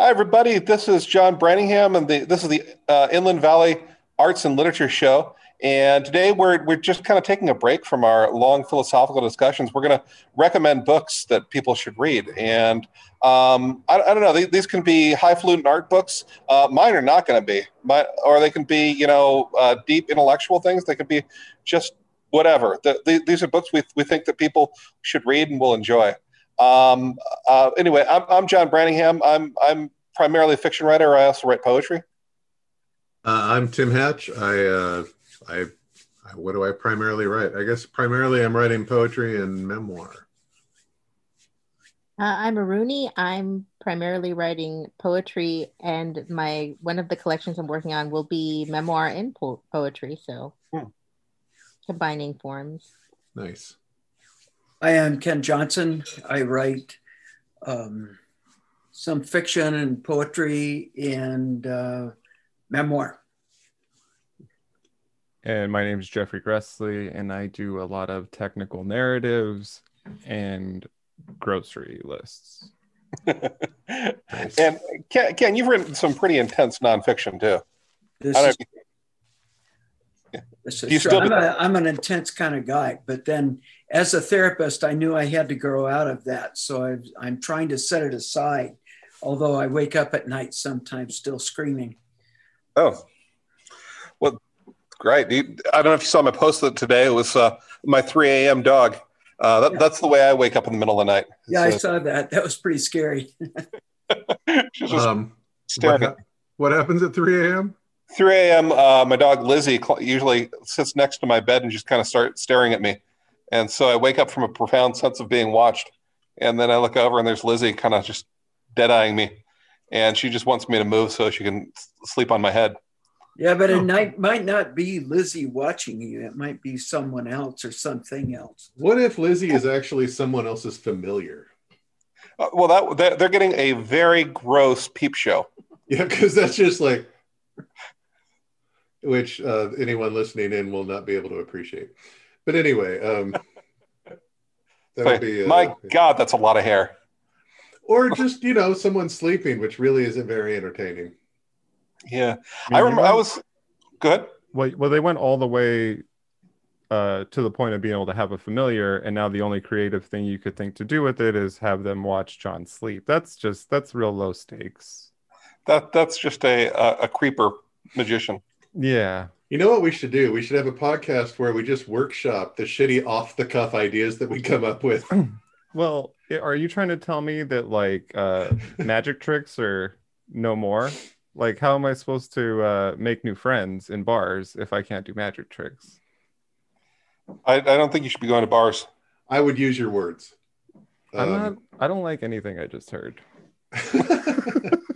Hi, everybody. This is John Branningham, and the, this is the uh, Inland Valley Arts and Literature Show. And today we're, we're just kind of taking a break from our long philosophical discussions. We're going to recommend books that people should read. And um, I, I, don't know, these, these, can be highfalutin art books. Uh, mine are not going to be, My, or they can be, you know, uh, deep intellectual things. They could be just whatever. The, the, these are books we, we think that people should read and will enjoy. Um, uh, anyway, I'm, I'm John Branningham. I'm, I'm primarily a fiction writer. I also write poetry. Uh, I'm Tim Hatch. I, uh, I, I, what do I primarily write? I guess primarily I'm writing poetry and memoir. Uh, I'm Aruni. I'm primarily writing poetry, and my one of the collections I'm working on will be memoir and po- poetry. So, hmm. combining forms. Nice. I am Ken Johnson. I write um, some fiction and poetry and uh, memoir. And my name is Jeffrey Gressley, and I do a lot of technical narratives and grocery lists. and Ken, Ken, you've written some pretty intense nonfiction too. This is, this is true. I'm, a, I'm an intense kind of guy, but then as a therapist, I knew I had to grow out of that. So i I'm trying to set it aside, although I wake up at night sometimes still screaming. Oh, well, great. I don't know if you saw my post today. It was uh, my 3 a.m. dog. Uh, that, yeah. That's the way I wake up in the middle of the night. Yeah, I saw that. That was pretty scary. um, what, ha- what, happens at 3 a.m.? 3 a.m. Uh, my dog Lizzie usually sits next to my bed and just kind of starts staring at me. And so I wake up from a profound sense of being watched. And then I look over and there's Lizzie kind of just dead eyeing me. And she just wants me to move so she can sleep on my head. Yeah, but it oh. might, might not be Lizzie watching you. It might be someone else or something else. What if Lizzie is actually someone else's familiar? Uh, well, that they're getting a very gross peep show. Yeah, because that's just like, which uh, anyone listening in will not be able to appreciate. But anyway, um, that would be. Uh, my God, that's a lot of hair. Or just you know someone sleeping, which really isn't very entertaining. Yeah, I, mean, I remember. I was good. Well, well, they went all the way uh, to the point of being able to have a familiar, and now the only creative thing you could think to do with it is have them watch John sleep. That's just that's real low stakes. That that's just a a, a creeper magician. Yeah, you know what we should do? We should have a podcast where we just workshop the shitty off the cuff ideas that we come up with. Well, are you trying to tell me that like uh, magic tricks are no more? Like, how am I supposed to uh, make new friends in bars if I can't do magic tricks? I, I don't think you should be going to bars. I would use your words. I'm um, not. I don't like anything I just heard.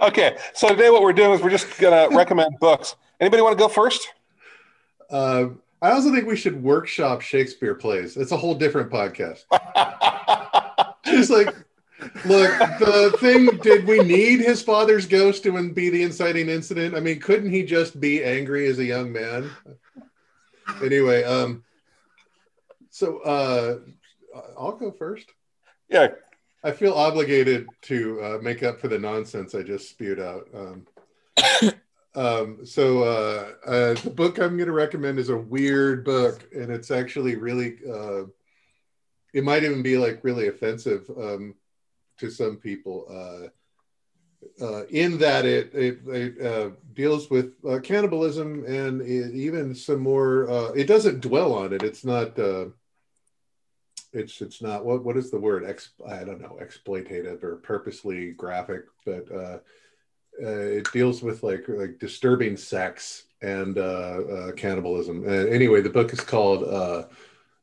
okay, so today what we're doing is we're just gonna recommend books. Anybody want to go first? Uh, I also think we should workshop Shakespeare plays. It's a whole different podcast. Just like, look, the thing. Did we need his father's ghost to be the inciting incident? I mean, couldn't he just be angry as a young man? Anyway, um, so uh, I'll go first. Yeah, I feel obligated to uh, make up for the nonsense I just spewed out. Um, um, so uh, uh, the book I'm going to recommend is a weird book, and it's actually really. Uh, it might even be like really offensive um, to some people. Uh, uh, in that it it, it uh, deals with uh, cannibalism and it, even some more. Uh, it doesn't dwell on it. It's not. It's it's not what what is the word? Ex, I don't know, exploitative or purposely graphic, but uh, uh, it deals with like like disturbing sex and uh, uh, cannibalism. Uh, anyway, the book is called uh,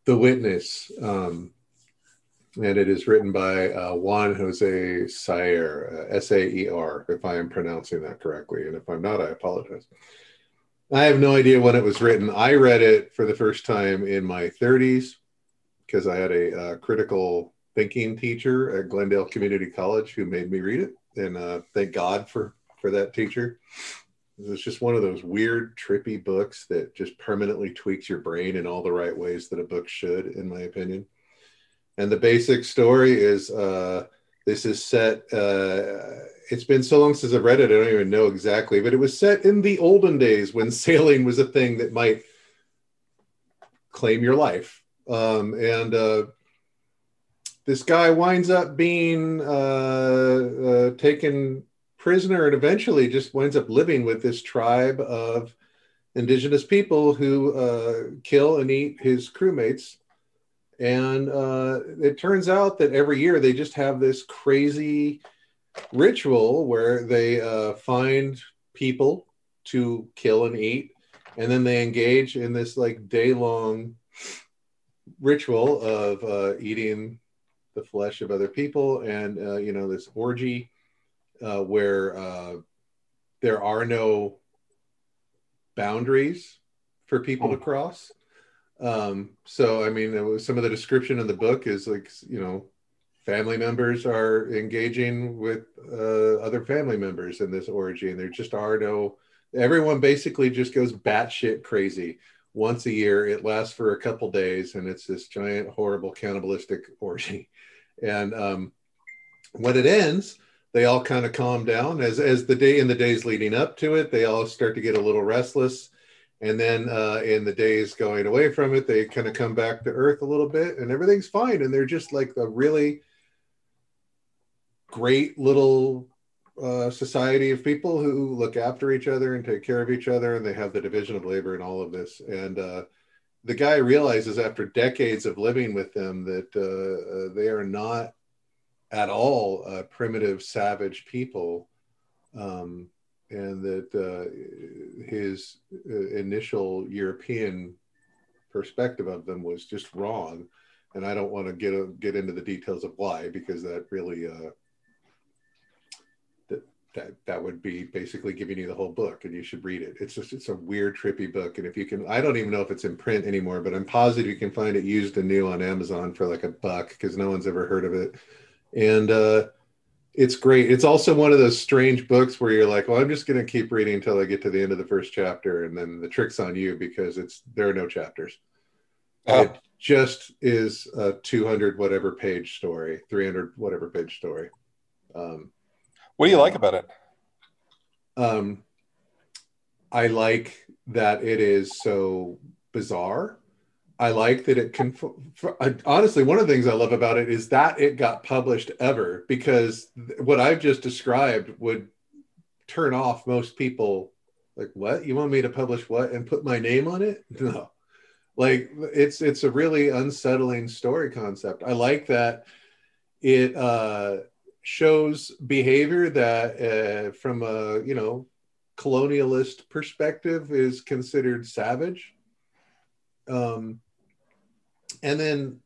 "The Witness," um, and it is written by Juan Jose Saer, S A E R, if I am pronouncing that correctly. And if I'm not, I apologize. I have no idea when it was written. I read it for the first time in my 30s because I had a critical thinking teacher at Glendale Community College who made me read it and uh, thank God for for that teacher. It's just one of those weird, trippy books that just permanently tweaks your brain in all the right ways that a book should, in my opinion. And the basic story is uh, this is set uh, it's been so long since I've read it, I don't even know exactly, but it was set in the olden days when sailing was a thing that might claim your life. Um, and uh, this guy winds up being uh, uh, taken prisoner and eventually just winds up living with this tribe of indigenous people who uh, kill and eat his crewmates. And uh, it turns out that every year they just have this crazy ritual where they uh, find people to kill and eat, and then they engage in this like day long ritual of uh, eating the flesh of other people, and uh, you know this orgy uh, where uh, there are no boundaries for people to cross. Um, so I mean, some of the description in the book is like you know family members are engaging with uh, other family members in this orgy, and there just are no. Everyone basically just goes batshit crazy once a year. It lasts for a couple days, and it's this giant, horrible, cannibalistic orgy. And um, when it ends, they all kind of calm down as as the day in the days leading up to it. They all start to get a little restless, and then uh, in the days going away from it, they kind of come back to earth a little bit, and everything's fine. And they're just like a really great little uh, society of people who look after each other and take care of each other, and they have the division of labor and all of this. And uh, the guy realizes after decades of living with them that uh, uh they are not at all uh, primitive, savage people, um, and that his initial European perspective of them was just wrong. And I don't want to get get into the details of why because that really that that would be basically giving you the whole book and you should read it. It's just it's a weird trippy book. And if you can i don't even know if it's in print anymore but i'm positive you can find it used and new on amazon for like a buck because no one's ever heard of it. And uh it's great. It's also one of those strange books where you're like well i'm just going to keep reading until i get to the end of the first chapter and then the trick's on you because it's there are no chapters. Oh. it just is a 200 whatever page story 300 whatever page story. Um what do you like about it? Um, I like that it is so bizarre. I like that it can. honestly, one of the things I love about it is that it got published ever because what I've just described would turn off most people. Like, what? You want me to publish what and put my name on it? No. Like, it's it's a really unsettling story concept. I like that it uh, shows behavior that uh, from a you know colonialist perspective is considered savage. Um, and then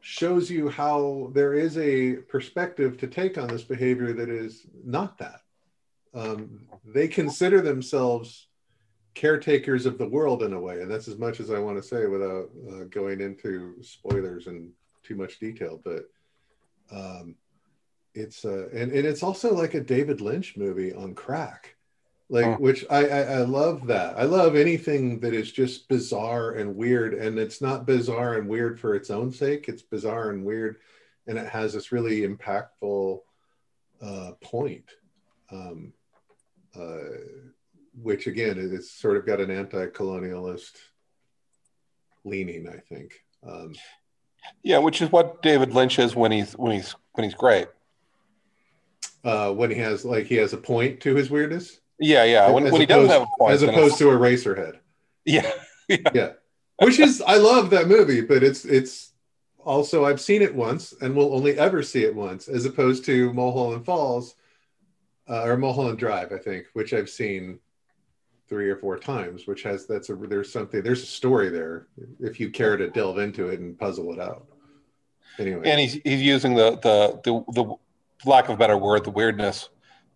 shows you how there is a perspective to take on this behavior that is not that. Um, they consider themselves caretakers of the world in a way and that's as much as i want to say without uh, going into spoilers and too much detail but um, it's uh and, and it's also like a david lynch movie on crack. Like oh. which I, I, I love that. I love anything that is just bizarre and weird and it's not bizarre and weird for its own sake. It's bizarre and weird and it has this really impactful uh, point um, uh, which again it's sort of got an anti-colonialist leaning i think. Um, yeah which is what david lynch is when he's when he's when he's great uh, when he has like he has a point to his weirdness. Yeah, yeah. When, when he doesn't have a point, as opposed to a Eraserhead. Yeah, yeah, yeah. Which is I love that movie, but it's it's also I've seen it once and will only ever see it once, as opposed to Mulholland Falls uh, or Mulholland Drive, I think, which I've seen three or four times. Which has that's a there's something there's a story there if you care to delve into it and puzzle it out. Anyway, and he's he's using the the the, the lack of a better word, the weirdness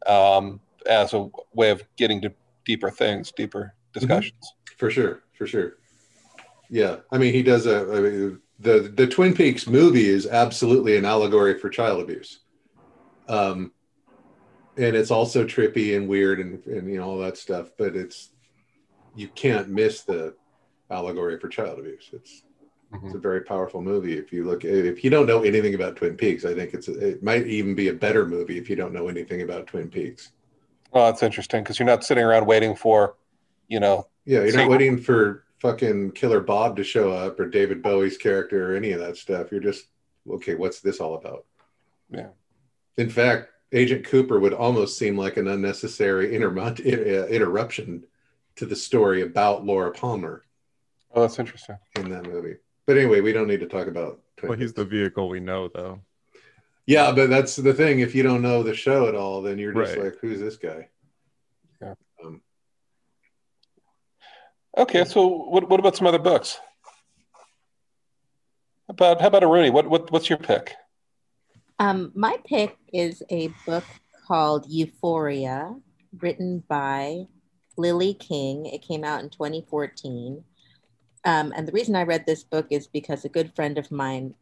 um, as a way of getting to deeper things, deeper discussions. Mm-hmm. For sure, for sure. Yeah, I mean, he does a. I mean, the the Twin Peaks movie is absolutely an allegory for child abuse, um, and it's also trippy and weird and and you know all that stuff. But it's you can't miss the allegory for child abuse. It's Mm-hmm. It's a very powerful movie. If you look, if you don't know anything about Twin Peaks, I think it's it might even be a better movie if you don't know anything about Twin Peaks. Well, that's interesting because you're not sitting around waiting for, you know, Yeah, you're not waiting for fucking Killer Bob to show up or David Bowie's character or any of that stuff. You're just okay. What's this all about? Yeah. In fact, Agent Cooper would almost seem like an unnecessary intermont- interruption to the story about Laura Palmer oh, that's interesting. in that movie. But anyway, we don't need to talk about. Twin Well, he's the vehicle we know, though. Yeah, but that's the thing. If you don't know the show at all, then you're just Right. like, who's this guy? Yeah. Okay, so what, what about some other books? About how about Aruni? What, what what's your pick? Um, my pick is a book called Euphoria, written by Lily King. It came out in 2014. Um, and the reason I read this book is because a good friend of mine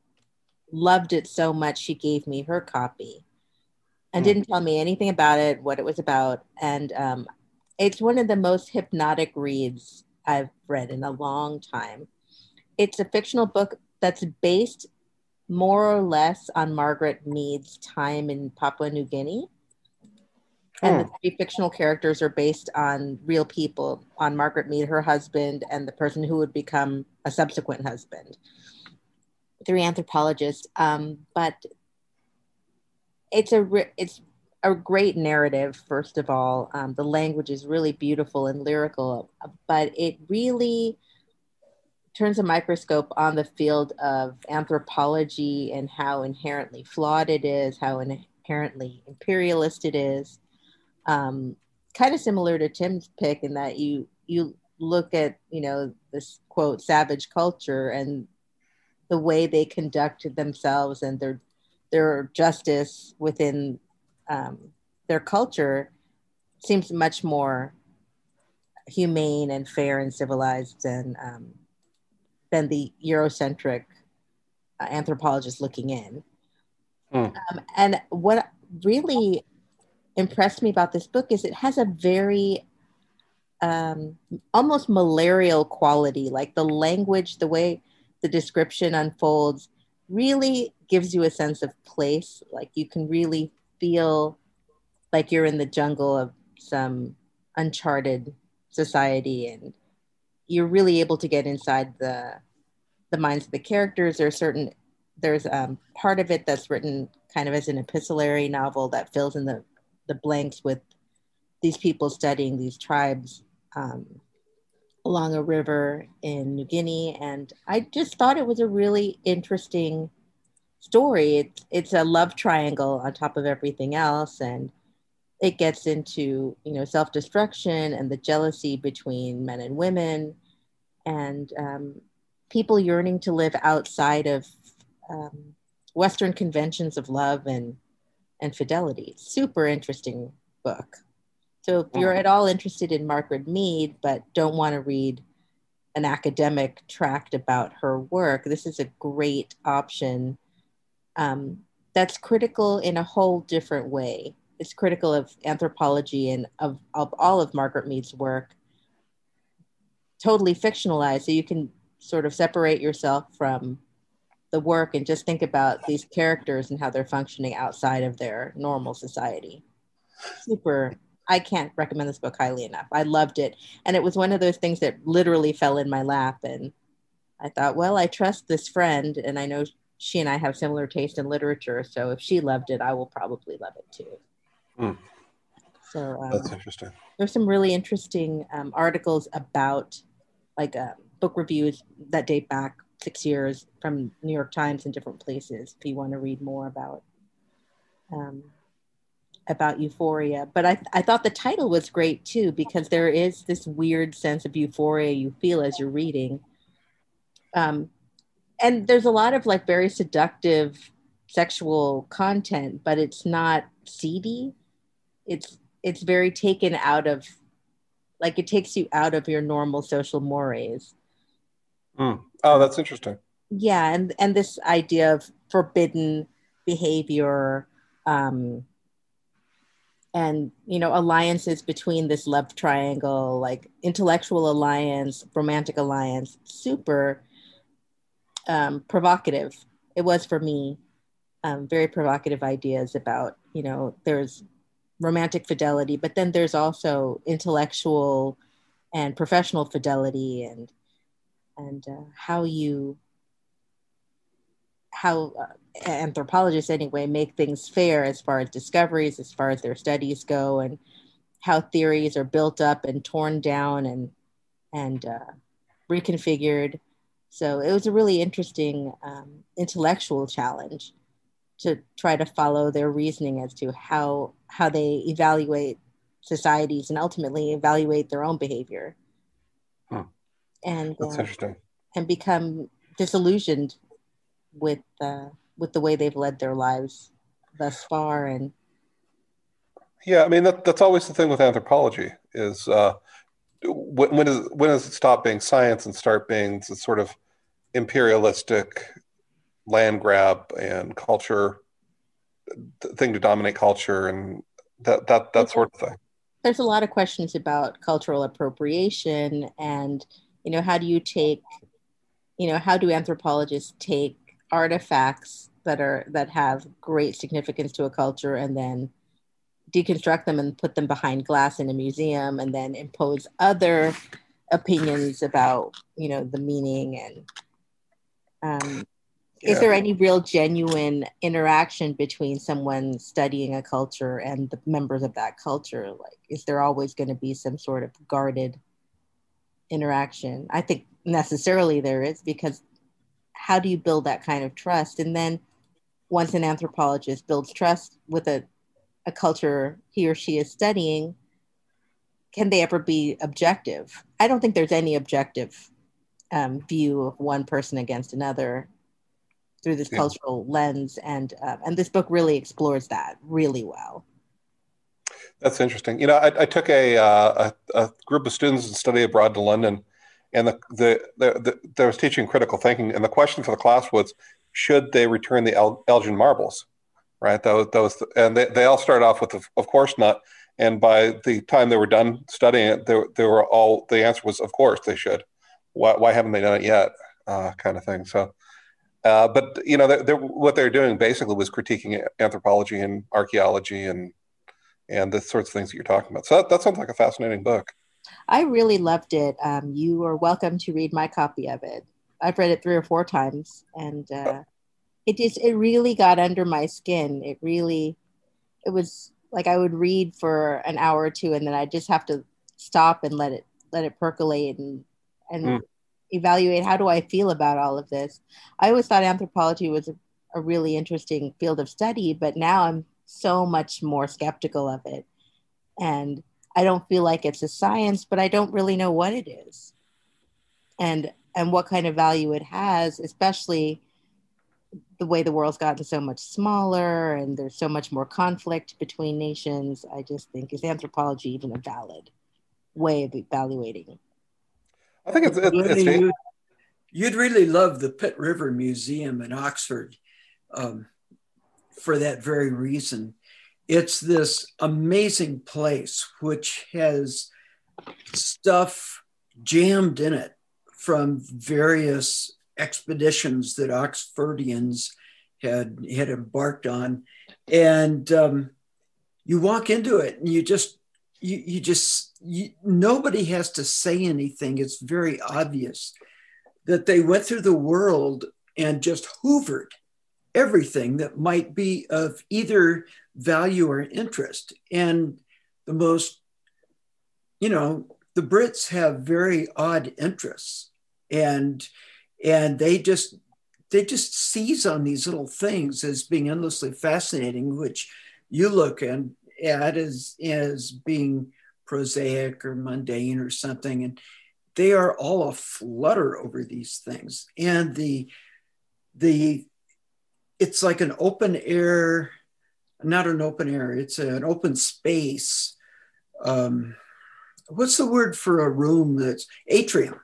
loved it so much, she gave me her copy and Hmm. didn't tell me anything about it, what it was about. And um, it's one of the most hypnotic reads I've read in a long time. It's a fictional book that's based more or less on Margaret Mead's time in Papua New Guinea. And the three fictional characters are based on real people, on Margaret Mead, her husband, and the person who would become a subsequent husband. Three anthropologists. Um, but it's a re- it's a great narrative. First of all, um, the language is really beautiful and lyrical, but it really turns a microscope on the field of anthropology and how inherently flawed it is, how inherently imperialist it is. Um, kind of similar to Tim's pick in that you you look at you know this quote savage culture and the way they conduct themselves and their their justice within um, their culture seems much more humane and fair and civilized than um, than the Eurocentric uh, anthropologist looking in. Hmm. Um, and what really impressed me about this book is it has a very um, almost malarial quality, like the language, the way the description unfolds really gives you a sense of place. Like you can really feel like you're in the jungle of some uncharted society and you're really able to get inside the the minds of the characters there's certain there's um, part of it that's written kind of as an epistolary novel that fills in the the blanks with these people studying these tribes um, along a river in New Guinea, and I just thought it was a really interesting story. It's it's a love triangle on top of everything else, and it gets into you know self destruction and the jealousy between men and women, and um, people yearning to live outside of um, Western conventions of love and and fidelity. Super interesting book. So if you're at all interested in Margaret Mead but don't want to read an academic tract about her work, this is a great option. Um, that's critical in a whole different way. It's critical of anthropology and of, of all of Margaret Mead's work, totally fictionalized. So you can sort of separate yourself from the work and just think about these characters and how they're functioning outside of their normal society. Super. I can't recommend this book highly enough. I loved it. And it was one of those things that literally fell in my lap. And I thought, well, I trust this friend, and I know she and I have similar taste in literature. So if she loved it, I will probably love it too. Hmm. So um, That's interesting. there's some really interesting um, articles about like uh, book reviews that date back six years from New York Times and different places if you want to read more about um, about euphoria. But I, I thought the title was great too because there is this weird sense of euphoria you feel as you're reading. Um, and there's a lot of like very seductive sexual content, but it's not seedy. It's it's very taken out of like it takes you out of your normal social mores Hmm. Oh, that's interesting. yeah and and this idea of forbidden behavior um and you know alliances between this love triangle like intellectual alliance romantic alliance super um, provocative. It was for me um, very provocative ideas about you know there's romantic fidelity, but then there's also intellectual and professional fidelity and and uh, how you how uh, anthropologists anyway make things fair as far as discoveries as far as their studies go and how theories are built up and torn down and and uh, reconfigured so it was a really interesting um, intellectual challenge to try to follow their reasoning as to how how they evaluate societies and ultimately evaluate their own behavior. And that's uh, interesting. and become disillusioned with uh, with the way they've led their lives thus far and yeah i mean that, that's always the thing with anthropology is uh, when, when, is, when does it stop being science and start being sort of imperialistic land grab and culture thing to dominate culture and that that that sort of thing? there's a lot of questions about cultural appropriation and you know how do you take you know how do anthropologists take artifacts that are that have great significance to a culture and then deconstruct them and put them behind glass in a museum and then impose other opinions about you know the meaning and um, yeah. is there any real genuine interaction between someone studying a culture and the members of that culture like is there always going to be some sort of guarded interaction i think necessarily there is because how do you build that kind of trust and then once an anthropologist builds trust with a, a culture he or she is studying can they ever be objective i don't think there's any objective um, view of one person against another through this yeah. cultural lens, and uh, and this book really explores that really well. That's interesting. You know, I, I took a, uh, a, a group of students in study abroad to London, and the the, the, the there was teaching critical thinking, and the question for the class was, should they return the El- Elgin marbles? Right. That was, that was the, and they, they all started off with, of course not. And by the time they were done studying it, they, they were all the answer was, of course they should. Why, why haven't they done it yet? Uh, kind of thing. So uh, but you know, they're, they're, what they're doing basically was critiquing anthropology and archaeology and and the sorts of things that you're talking about. So that, that sounds like a fascinating book. I really loved it. Um, you are welcome to read my copy of it. I've read it three or four times, and uh, oh. it just it really got under my skin. It really, it was like I would read for an hour or two, and then I just have to stop and let it let it percolate and and mm evaluate how do I feel about all of this. I always thought anthropology was a, a really interesting field of study, but now I'm so much more skeptical of it. And I don't feel like it's a science, but I don't really know what it is. And and what kind of value it has, especially the way the world's gotten so much smaller and there's so much more conflict between nations. I just think is anthropology even a valid way of evaluating I think it's, it's, it's you'd, you'd, really love the Pitt River Museum in Oxford um, for that very reason. It's this amazing place which has stuff jammed in it from various expeditions that Oxfordians had had embarked on, and um, you walk into it and you just you, you just you, nobody has to say anything it's very obvious that they went through the world and just hoovered everything that might be of either value or interest. And the most you know the brits have very odd interests and and they just they just seize on these little things as being endlessly fascinating which you look and at as as being prosaic or mundane or something. And they are all a flutter over these things. And the the it's like an open air not an open air it's an open space um, what's the word for a room that's atrium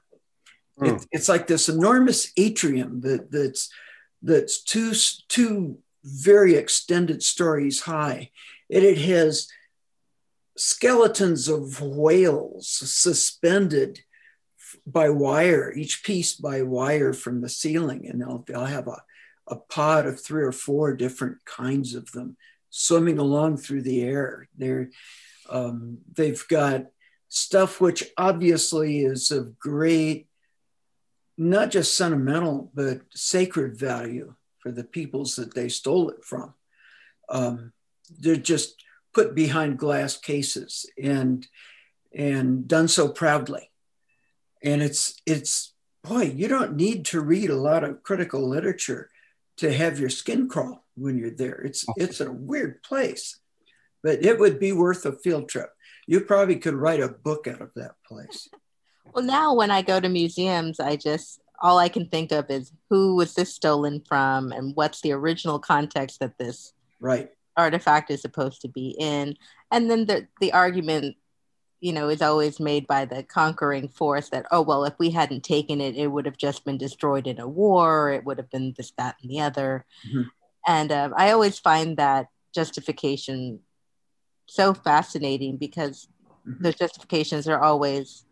mm. it, it's like this enormous atrium that that's that's two two very extended stories high and it has skeletons of whales suspended by wire, each piece by wire from the ceiling, and they'll, they'll have a, a pod of three or four different kinds of them swimming along through the air. They're, um, they've got stuff which obviously is of great, not just sentimental, but sacred value for the peoples that they stole it from. Um, they're just put behind glass cases and and done so proudly. And it's it's boy, you don't need to read a lot of critical literature to have your skin crawl when you're there. It's it's a weird place, but it would be worth a field trip. You probably could write a book out of that place. Well, now when I go to museums, I just all I can think of is who was this stolen from and what's the original context that this right artifact is supposed to be in. And then the the argument, you know, is always made by the conquering force that, oh well, if we hadn't taken it, it would have just been destroyed in a war, it would have been this, that, and the other. Mm-hmm. And uh, I always find that justification so fascinating because mm-hmm. those justifications are always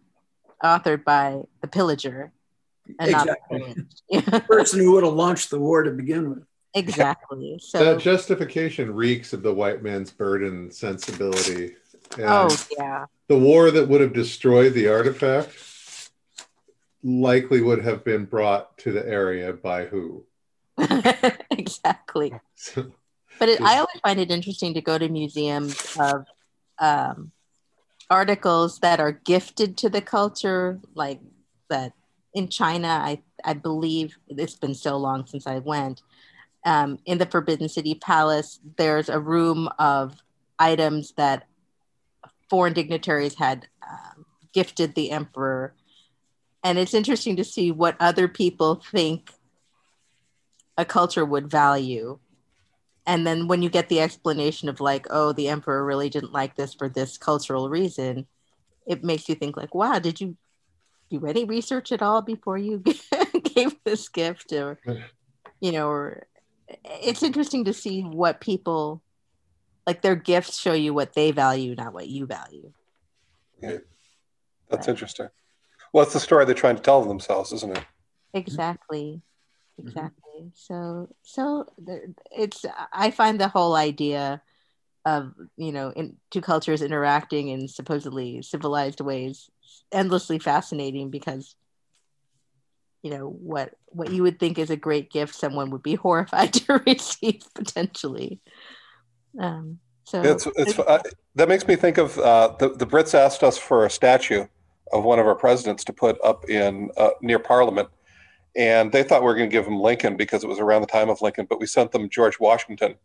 authored by the pillager and exactly. not the person who would have launched the war to begin with. Exactly. So that justification reeks of the white man's burden sensibility. And oh yeah. The war that would have destroyed the artifact likely would have been brought to the area by who? exactly. but it, I always find it interesting to go to museums of um, articles that are gifted to the culture, like that in China. I I believe it's been so long since I went. Um, in the Forbidden City Palace, there's a room of items that foreign dignitaries had um, gifted the emperor, and it's interesting to see what other people think a culture would value. And then when you get the explanation of like oh the emperor really didn't like this for this cultural reason it makes you think like wow did you do any research at all before you gave this gift or you know or it's interesting to see what people like their gifts show you what they value not what you value. Yeah. That's interesting. Well it's the story they're trying to tell themselves isn't it? Exactly. Mm-hmm. Exactly. So so it's i find the whole idea of you know in two cultures interacting in supposedly civilized ways endlessly fascinating because you know what what you would think is a great gift someone would be horrified to receive potentially um so it's, it's uh, that makes me think of uh, the, the brits asked us for a statue of one of our presidents to put up in uh, near parliament and they thought we were going to give them Lincoln because it was around the time of Lincoln, but we sent them George Washington,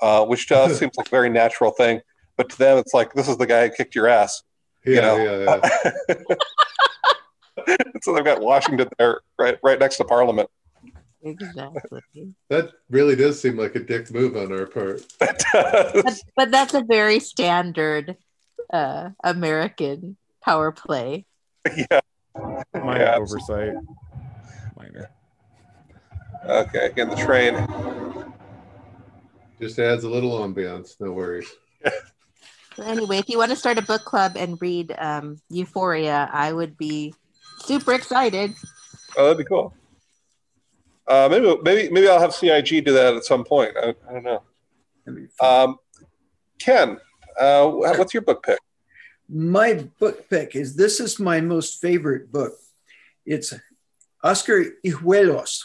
uh, which to us seems like a very natural thing, but to them it's like this is the guy who kicked your ass. Yeah, you know? yeah, yeah. so they've got Washington there, right, right next to Parliament. Exactly. That really does seem like a dick move on our part. but, but, that's a very standard uh, American power play. Yeah. My yeah, oversight minor. Okay, again, the train. Just adds a little ambiance. No worries. so anyway, if you want to start a book club and read um, Euphoria, I would be super excited. Oh, that'd be cool. Uh, maybe, maybe, maybe I'll have CIG do that at some point. I, I don't know. Um, Ken, uh, what's your book pick? My book pick is this is my most favorite book. It's Oscar Hijuelos,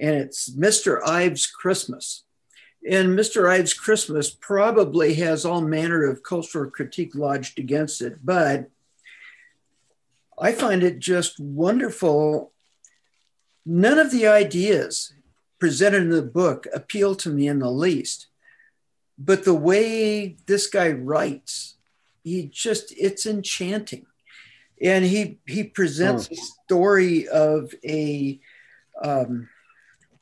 and it's Mr. Ives' Christmas. And Mr. Ives' Christmas probably has all manner of cultural critique lodged against it, but I find it just wonderful. None of the ideas presented in the book appeal to me in the least, but the way this guy writes, he just, it's enchanting and he he presents oh. a story of a um,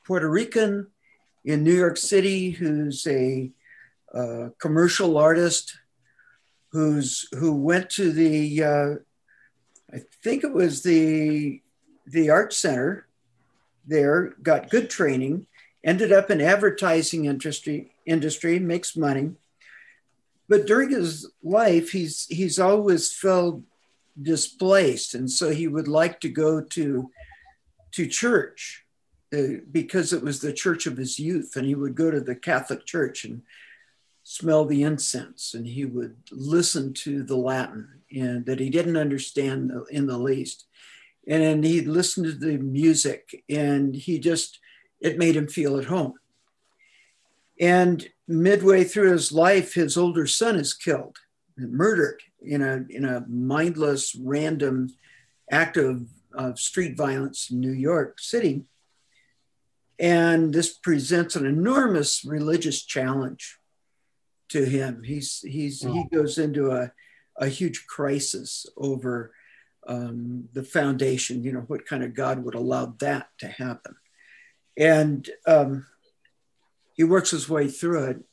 Puerto Rican in New York City who's a uh, commercial artist who's who went to the uh, I think it was the the art center there got good training ended up in advertising industry industry makes money. But during his life he's he's always felt displaced, and so he would like to go to to church uh, because it was the church of his youth, and he would go to the Catholic Church and smell the incense, and he would listen to the Latin and that he didn't understand in the least, and then he'd listen to the music, and he just it made him feel at home. And midway through his life, his older son is killed, murdered in a in a mindless, random act of, of street violence in New York City. And this presents an enormous religious challenge to him. He's he's he mm. goes into a, a huge crisis over um, the foundation. You know what kind of God would allow that to happen, and um, he works his way through it.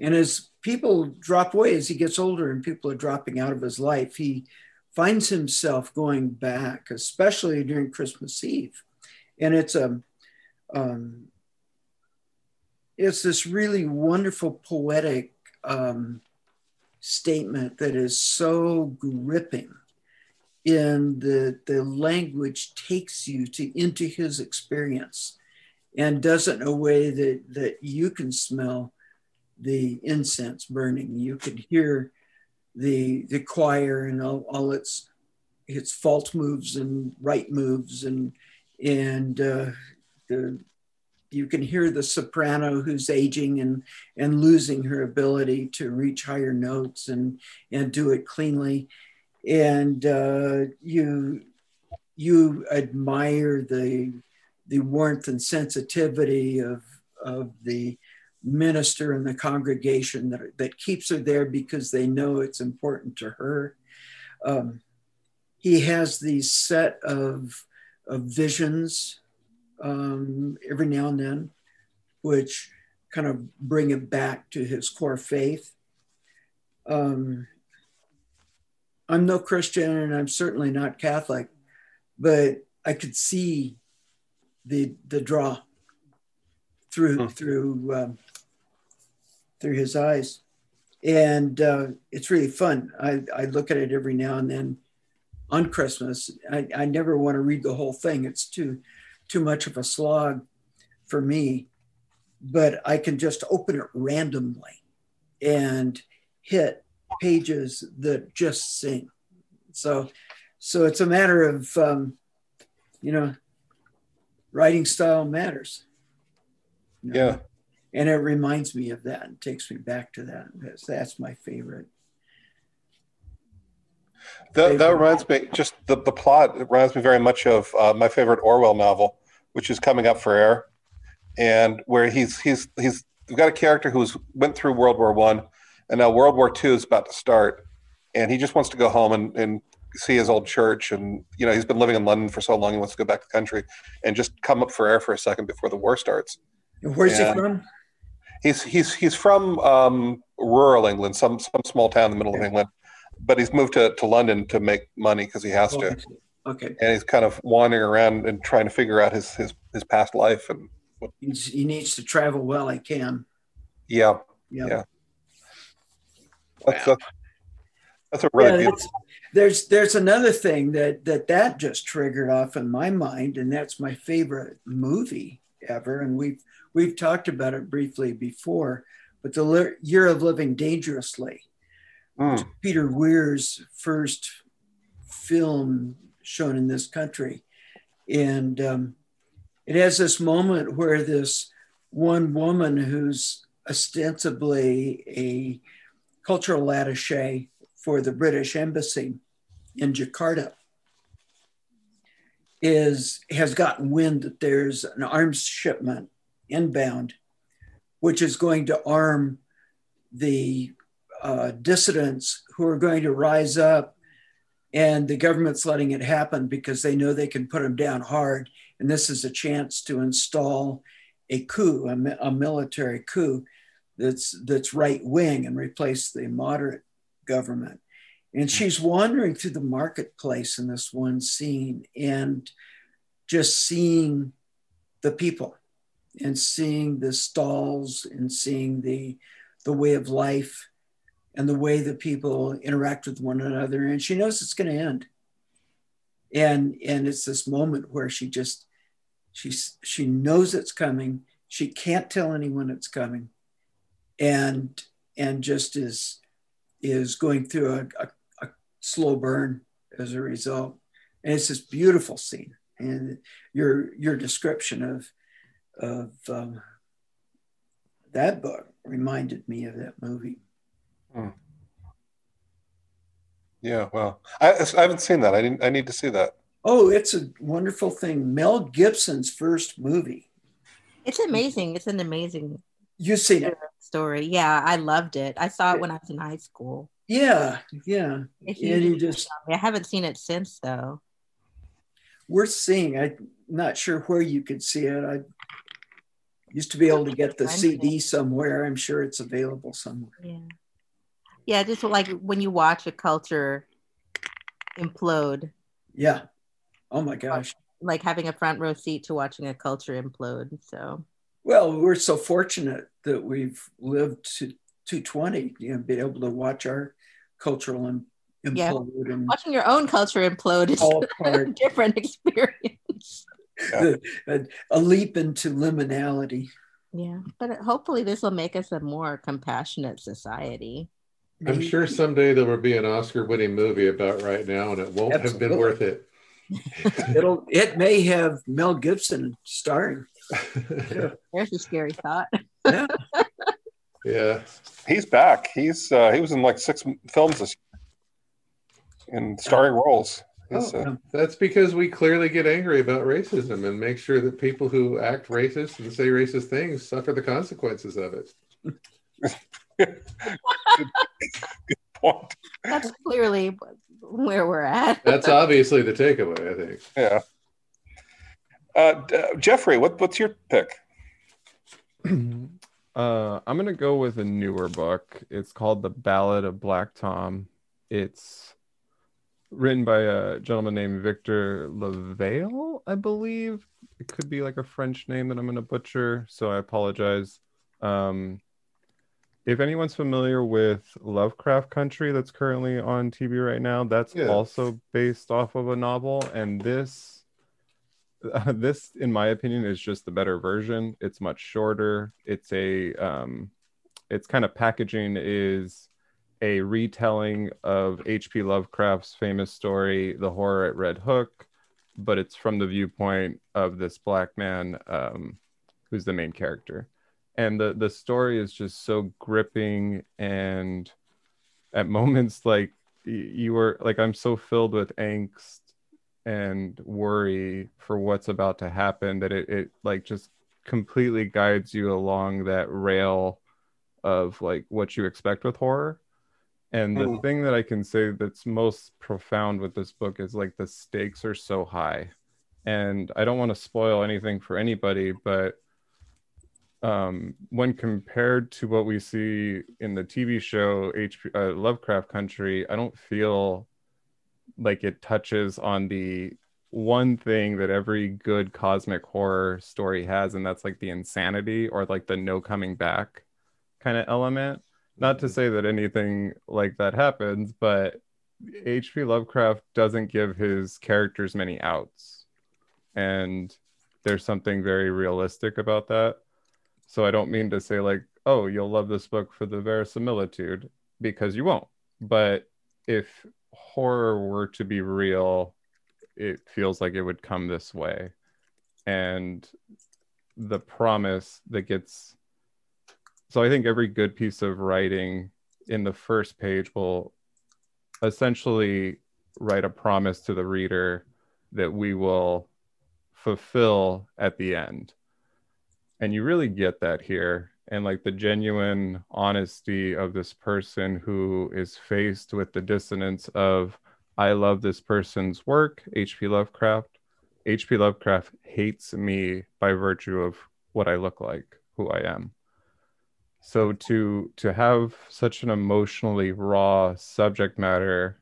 And as people drop away, as he gets older and people are dropping out of his life, he finds himself going back, especially during Christmas Eve. And it's a um, it's this really wonderful poetic um, statement that is so gripping in the the language takes you to into his experience and does it in a way that that you can smell the incense burning. You can hear the the choir and all, all its its false moves and right moves and and uh, the you can hear the soprano who's aging and and losing her ability to reach higher notes and and do it cleanly and uh, you you admire the the warmth and sensitivity of of the minister and the congregation that, that keeps her there because they know it's important to her um, he has these set of of visions um, every now and then, which kind of bring him back to his core faith. Um, I'm no Christian and I'm certainly not Catholic, but I could see the the draw through hmm. through um, through his eyes, and uh, it's really fun. I, I look at it every now and then on Christmas. I, I never want to read the whole thing. It's too too much of a slog for me, but I can just open it randomly and hit pages that just sing. So, so it's a matter of, um, you know, writing style matters. You know? Yeah. And it reminds me of that and takes me back to that. That's, that's my favorite. That, that reminds me, just the, the plot reminds me very much of uh, my favorite Orwell novel, which is coming up for air, and where he's he's he's we've got a character who's went through World War One, and now World War Two is about to start, and he just wants to go home and, and see his old church, and you know he's been living in London for so long, he wants to go back to the country and just come up for air for a second before the war starts. Where's and he from? He's he's he's from um, rural England, some some small town in the middle of England but he's moved to, to London to make money because he has to. Okay. And he's kind of wandering around and trying to figure out his his, his past life and what. He needs to travel well. he can. Yeah. Yeah. yeah. That's, that's, that's a really yeah, There's there's another thing that that that just triggered off in my mind, and that's my favorite movie ever. And we've we've talked about it briefly before, but the Year of Living Dangerously mm. Peter Weir's first film shown in this country. And um, it has this moment where this one woman who's ostensibly a cultural attache for the British embassy in Jakarta is has gotten wind that there's an arms shipment inbound which is going to arm the uh, dissidents who are going to rise up and the government's letting it happen because they know they can put them down hard. And this is a chance to install a coup a, a military coup that's that's right wing and replace the moderate government and she's wandering through the marketplace in this one scene and just seeing the people and seeing the stalls and seeing the the way of life and the way that people interact with one another. And she knows it's going to end. And and it's this moment where she just she's she knows it's coming. She can't tell anyone it's coming, and and just is is going through a, a, a slow burn as a result. And it's this beautiful scene. And your your description of of um, that book reminded me of that movie. Hmm. Yeah, well, I, I haven't seen that. I didn't. I need to see that. Oh, it's a wonderful thing. Mel Gibson's first movie. It's amazing. It's an amazing. You've seen it. Story. Yeah, I loved it. I saw it when I was in high school. Yeah, yeah. And you just. I haven't seen it since though. Worth seeing. I'm not sure where you could see it. I used to be able to get the CD somewhere. I'm sure it's available somewhere. Yeah. Yeah, just like when you watch a culture implode. Yeah. Oh my gosh. Like having a front row seat to watching a culture implode. So well, we're so fortunate that we've lived to 220, you know, be able to watch our cultural implode. Yeah. And watching your own culture implode is a different experience. Yeah. a, a leap into liminality. Yeah, but hopefully this will make us a more compassionate society. I'm sure someday there will be an Oscar-winning movie about right now, and it won't Absolutely. have been worth it. It'll. It may have Mel Gibson starring. There's a scary thought. yeah. yeah, he's back. He's uh, he was in like six films this year in starring roles. Oh, uh, that's because we clearly get angry about racism and make sure that people who act racist and say racist things suffer the consequences of it. good, point. That's clearly where we're at. That's obviously the takeaway, I think. Yeah. Uh, uh, Jeffrey, what, what's your pick? Uh, I'm gonna go with a newer book. It's called The Ballad of Black Tom. It's written by a gentleman named Victor LaValle, I believe. It could be like a French name that I'm gonna butcher, so I apologize. Um, if anyone's familiar with Lovecraft Country that's currently on TV right now, that's yeah. also based off of a novel. And this, this, in my opinion, is just the better version. It's much shorter. It's a, um, its kind of packaging is a retelling of H.P. Lovecraft's famous story, The Horror at Red Hook, but it's from the viewpoint of this black man um, who's the main character and the the story is just so gripping and at moments like you were like i'm so filled with angst and worry for what's about to happen that it, it like just completely guides you along that rail of like what you expect with horror and the mm. thing that i can say that's most profound with this book is like the stakes are so high and i don't want to spoil anything for anybody but um, when compared to what we see in the TV show HP, uh, Lovecraft Country, I don't feel like it touches on the one thing that every good cosmic horror story has, and that's like the insanity or like the no coming back kind of element. Not to mm-hmm. say that anything like that happens, but H.P. Lovecraft doesn't give his characters many outs. And there's something very realistic about that. So I don't mean to say like, oh, you'll love this book for the verisimilitude because you won't. But if horror were to be real, it feels like it would come this way. And the promise that gets so I think every good piece of writing in the first page will essentially write a promise to the reader that we will fulfill at the end and you really get that here and like the genuine honesty of this person who is faced with the dissonance of i love this person's work hp lovecraft. Hp lovecraft hates me by virtue of what i look like who i am. So to to have such an emotionally raw subject matter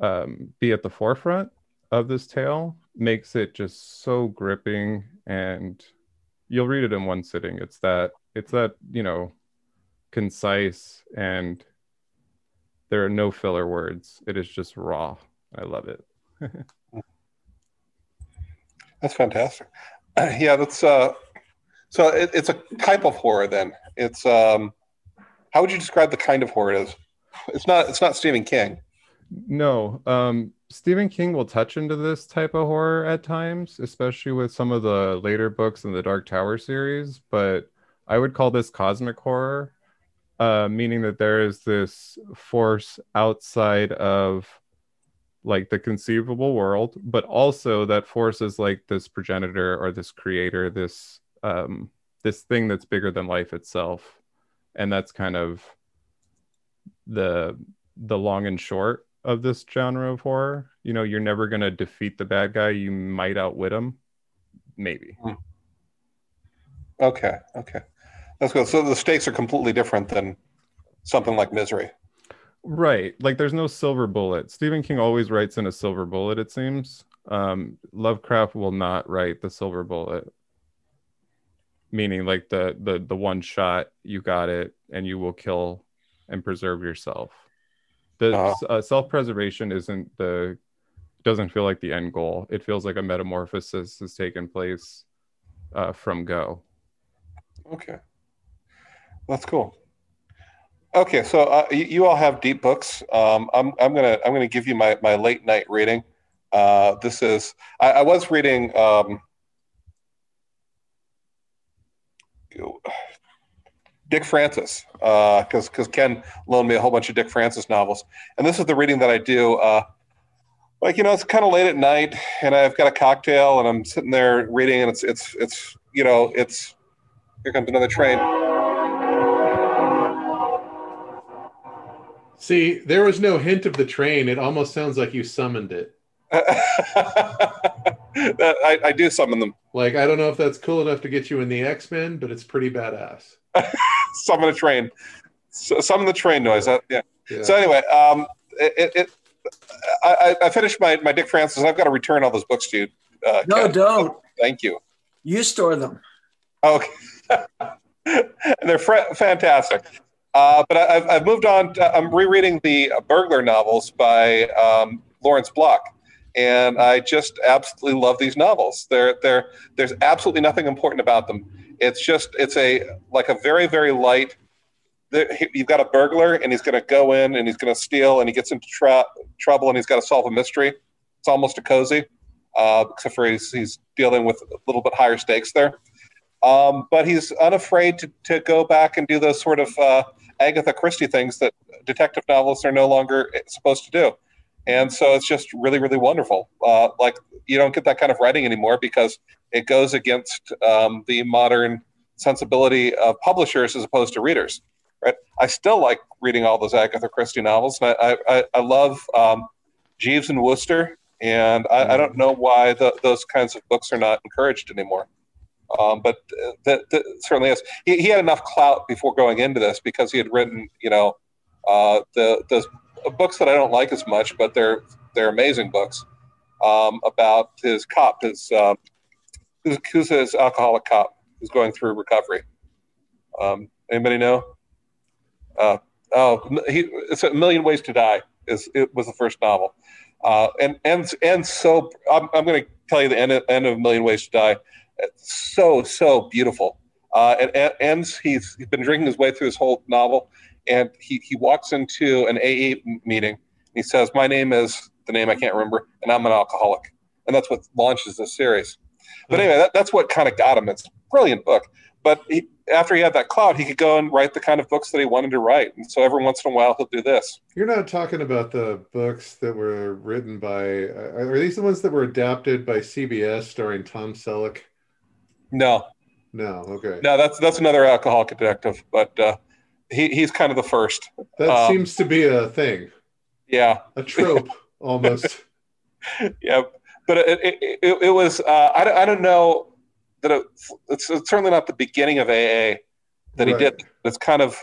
um, be at the forefront of this tale makes it just so gripping and you'll read it in one sitting. It's that it's that you know concise and There are no filler words. It is just raw. I love it. That's fantastic. yeah, that's uh, so it, it's a type of horror. Then it's um, how would you describe the kind of horror it is? It's not. It's not Stephen King. No, um, Stephen King will touch into this type of horror at times, especially with some of the later books in the Dark Tower series. But I would call this cosmic horror, uh, meaning that there is this force outside of like the conceivable world, but also that force is like this progenitor or this creator, this um, this thing that's bigger than life itself, and that's kind of the the long and short of this genre of horror. You know, you're never going to defeat the bad guy. You might outwit him, maybe. Hmm. Okay, okay, that's good. So the stakes are completely different than something like Misery. Right. Like there's no silver bullet. Stephen King always writes in a silver bullet, it seems. Um, Lovecraft will not write the silver bullet. Meaning like the the the one shot, you got it, and you will kill and preserve yourself. The Oh. uh, self-preservation isn't the doesn't feel like the end goal. It feels like a metamorphosis has taken place uh, from go. Okay, that's cool. Okay, so uh, you, you all have deep books. Um, I'm I'm gonna I'm gonna give you my my late night reading. Uh, this is I, I was reading. Um, Dick Francis, because because Ken loaned me a whole bunch of Dick Francis novels, and this is the reading that I do. Uh, like you know, it's kind of late at night, and I've got a cocktail, and I'm sitting there reading, and it's it's it's you know it's here comes another train. See, there was no hint of the train. It almost sounds like you summoned it. I, I do summon them. Like, I don't know if that's cool enough to get you in the X Men, but it's pretty badass. Summon a train. So, summon the train noise. That, yeah. Yeah. So anyway, um, it, it, it I, I I finished my, my Dick Francis. I've got to return all those books to you. Uh, No, Ken. don't. Thank you. You store them. Okay. and they're fr- fantastic. Uh, but I, I've, I've moved on. To, I'm rereading the burglar novels by um, Lawrence Block, and I just absolutely love these novels. They're, they're, there's absolutely nothing important about them. It's just it's a like a very very light. You've got a burglar, and he's going to go in and he's going to steal, and he gets into tra- trouble, and he's got to solve a mystery. It's almost a cozy, uh, except for he's, he's dealing with a little bit higher stakes there. Um, but he's unafraid to, to go back and do those sort of uh, Agatha Christie things that detective novelists are no longer supposed to do. And so it's just really, really wonderful. Uh, like you don't get that kind of writing anymore because it goes against um, the modern sensibility of publishers as opposed to readers. Right? I still like reading all those Agatha Christie novels, and I, I, I love um, Jeeves and Wooster, and I, I don't know why the, those kinds of books are not encouraged anymore. Um, but uh, that, that certainly is. He, he had enough clout before going into this because he had written, you know, uh, the the books that I don't like as much, but they're they're amazing books um, about his cop, his um, who's, who's his alcoholic cop who's going through recovery. Um, anybody know? Uh, oh, he, it's a million ways to die. Is it was the first novel, uh, and and and so I'm, I'm going to tell you the end of, end of a million ways to die. It's so so beautiful. Uh, ends he's, he's been drinking his way through this whole novel, and he, he walks into an AA meeting. He says, "My name is the name I can't remember, and I'm an alcoholic." And that's what launches this series. But anyway, that, that's what kind of got him. It's a brilliant book. But he, after he had that cloud, he could go and write the kind of books that he wanted to write. And so every once in a while, he'll do this. You're not talking about the books that were written by, uh, are these the ones that were adapted by CBS starring Tom Selleck? No, No, okay. no, that's that's another alcoholic detective. But uh, he, he's kind of the first. That um, seems to be a thing, Yeah, a trope almost. yeah. But it, it, it, it was, uh, I, don't- I don't know that it, it's, it's certainly not the beginning of AA that he Right. did. It's kind of,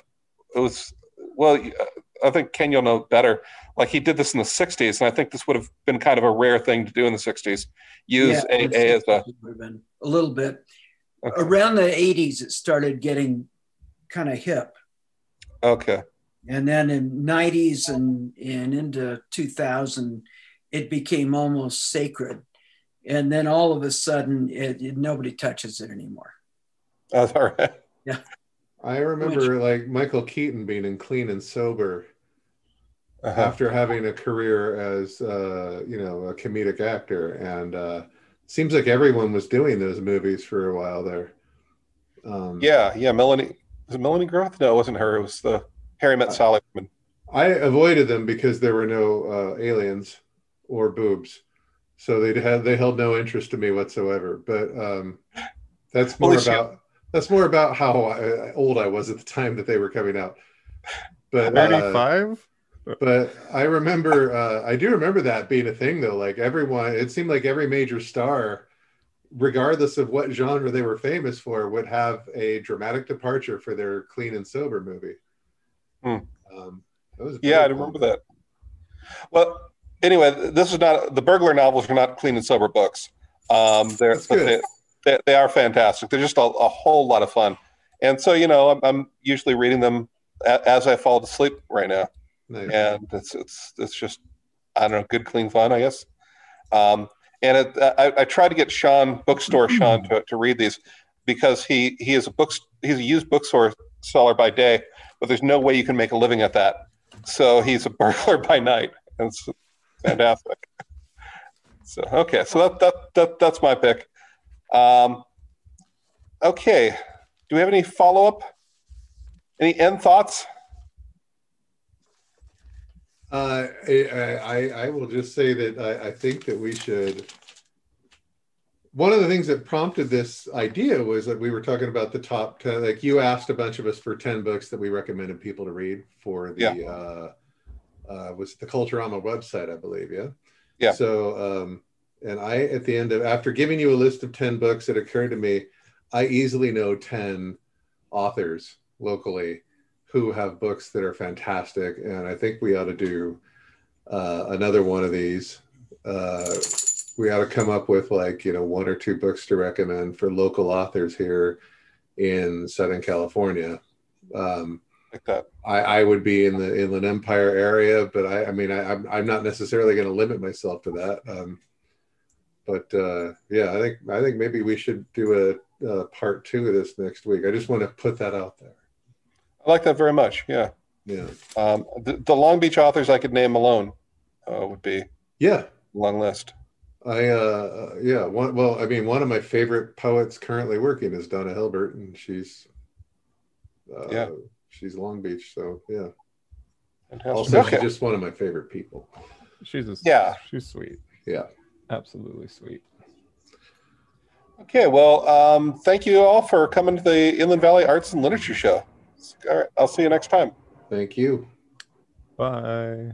it was, well, uh, I think Ken, you'll know better. Like he did this in the 60s, and I think this would have been kind of a rare thing to do in the 60s. Use Yeah, AA as a, would have been a little bit. Okay. Around the 80s, it started getting kind of hip. okay. And then in 90s and, and into 2000, it became almost sacred. And then all of a sudden, it, it nobody touches it anymore. That's all right. I remember like Michael Keaton being in Clean and Sober Uh-huh. after having a career as uh, you know a comedic actor, and uh, seems like everyone was doing those movies for a while there. Um, Yeah, yeah. Melanie was it Melanie Groth? No, it wasn't her. It was the Harry Met Sally woman. I avoided them because there were no uh, aliens or boobs, so they had they held no interest to me whatsoever. But um, that's more at least you- about that's more about how I, old I was at the time that they were coming out. But uh, Thirty-five. but I remember, uh, I do remember that being a thing though. Like everyone, it seemed like every major star, regardless of what genre they were famous for, would have a dramatic departure for their clean and sober movie. Hmm. Um, that was Yeah, I remember cool. that. Well, anyway, this is not the burglar novels are not clean and sober books. Um, they're That's but good. they, they, they are fantastic. They're just a, a whole lot of fun. And so, you know, I'm, I'm usually reading them a, as I fall to sleep right now. Nice. and it's it's it's just I don't know, good clean fun, I guess. Um, and it, I, I tried to get Sean bookstore Sean to, to read these because he he is a book he's a used bookstore seller by day, but there's no way you can make a living at that. So he's a burglar by night, and it's fantastic. so okay, so that that, that that's my pick. Um, okay, do we have any follow up? Any end thoughts? Uh, I, I, I will just say that I, I think that we should. One of the things that prompted this idea was that we were talking about the top 10. Like you asked a bunch of us for 10 books that we recommended people to read for the, Yeah. uh, uh, was the Culturama website, I believe. Yeah. Yeah. So, um, and I, at the end of, after giving you a list of 10 books, it occurred to me, I easily know 10 authors locally who have books that are fantastic, and I think we ought to do uh, another one of these. Uh, we ought to come up with like you know one or two books to recommend for local authors here in Southern California. Um, Like that. I, I would be in the Inland Empire area, but I, I mean, I, I'm, I'm not necessarily going to limit myself to that. Um, but uh, yeah, I think I think maybe we should do a, a part two of this next week. I just want to put that out there. I like that very much. Yeah. Yeah, Um, the, the Long Beach authors I could name alone uh, would be yeah. long list. I uh yeah one well I mean one of my favorite poets currently working is Donna Hilbert and she's uh, Yeah. She's Long Beach so yeah Fantastic. also okay. she's just one of my favorite people She's a, Yeah. She's sweet. yeah Absolutely sweet. Okay. Well, um, thank you all for coming to the Inland Valley Arts and Literature Show. All right. I'll see you next time. thank you Bye.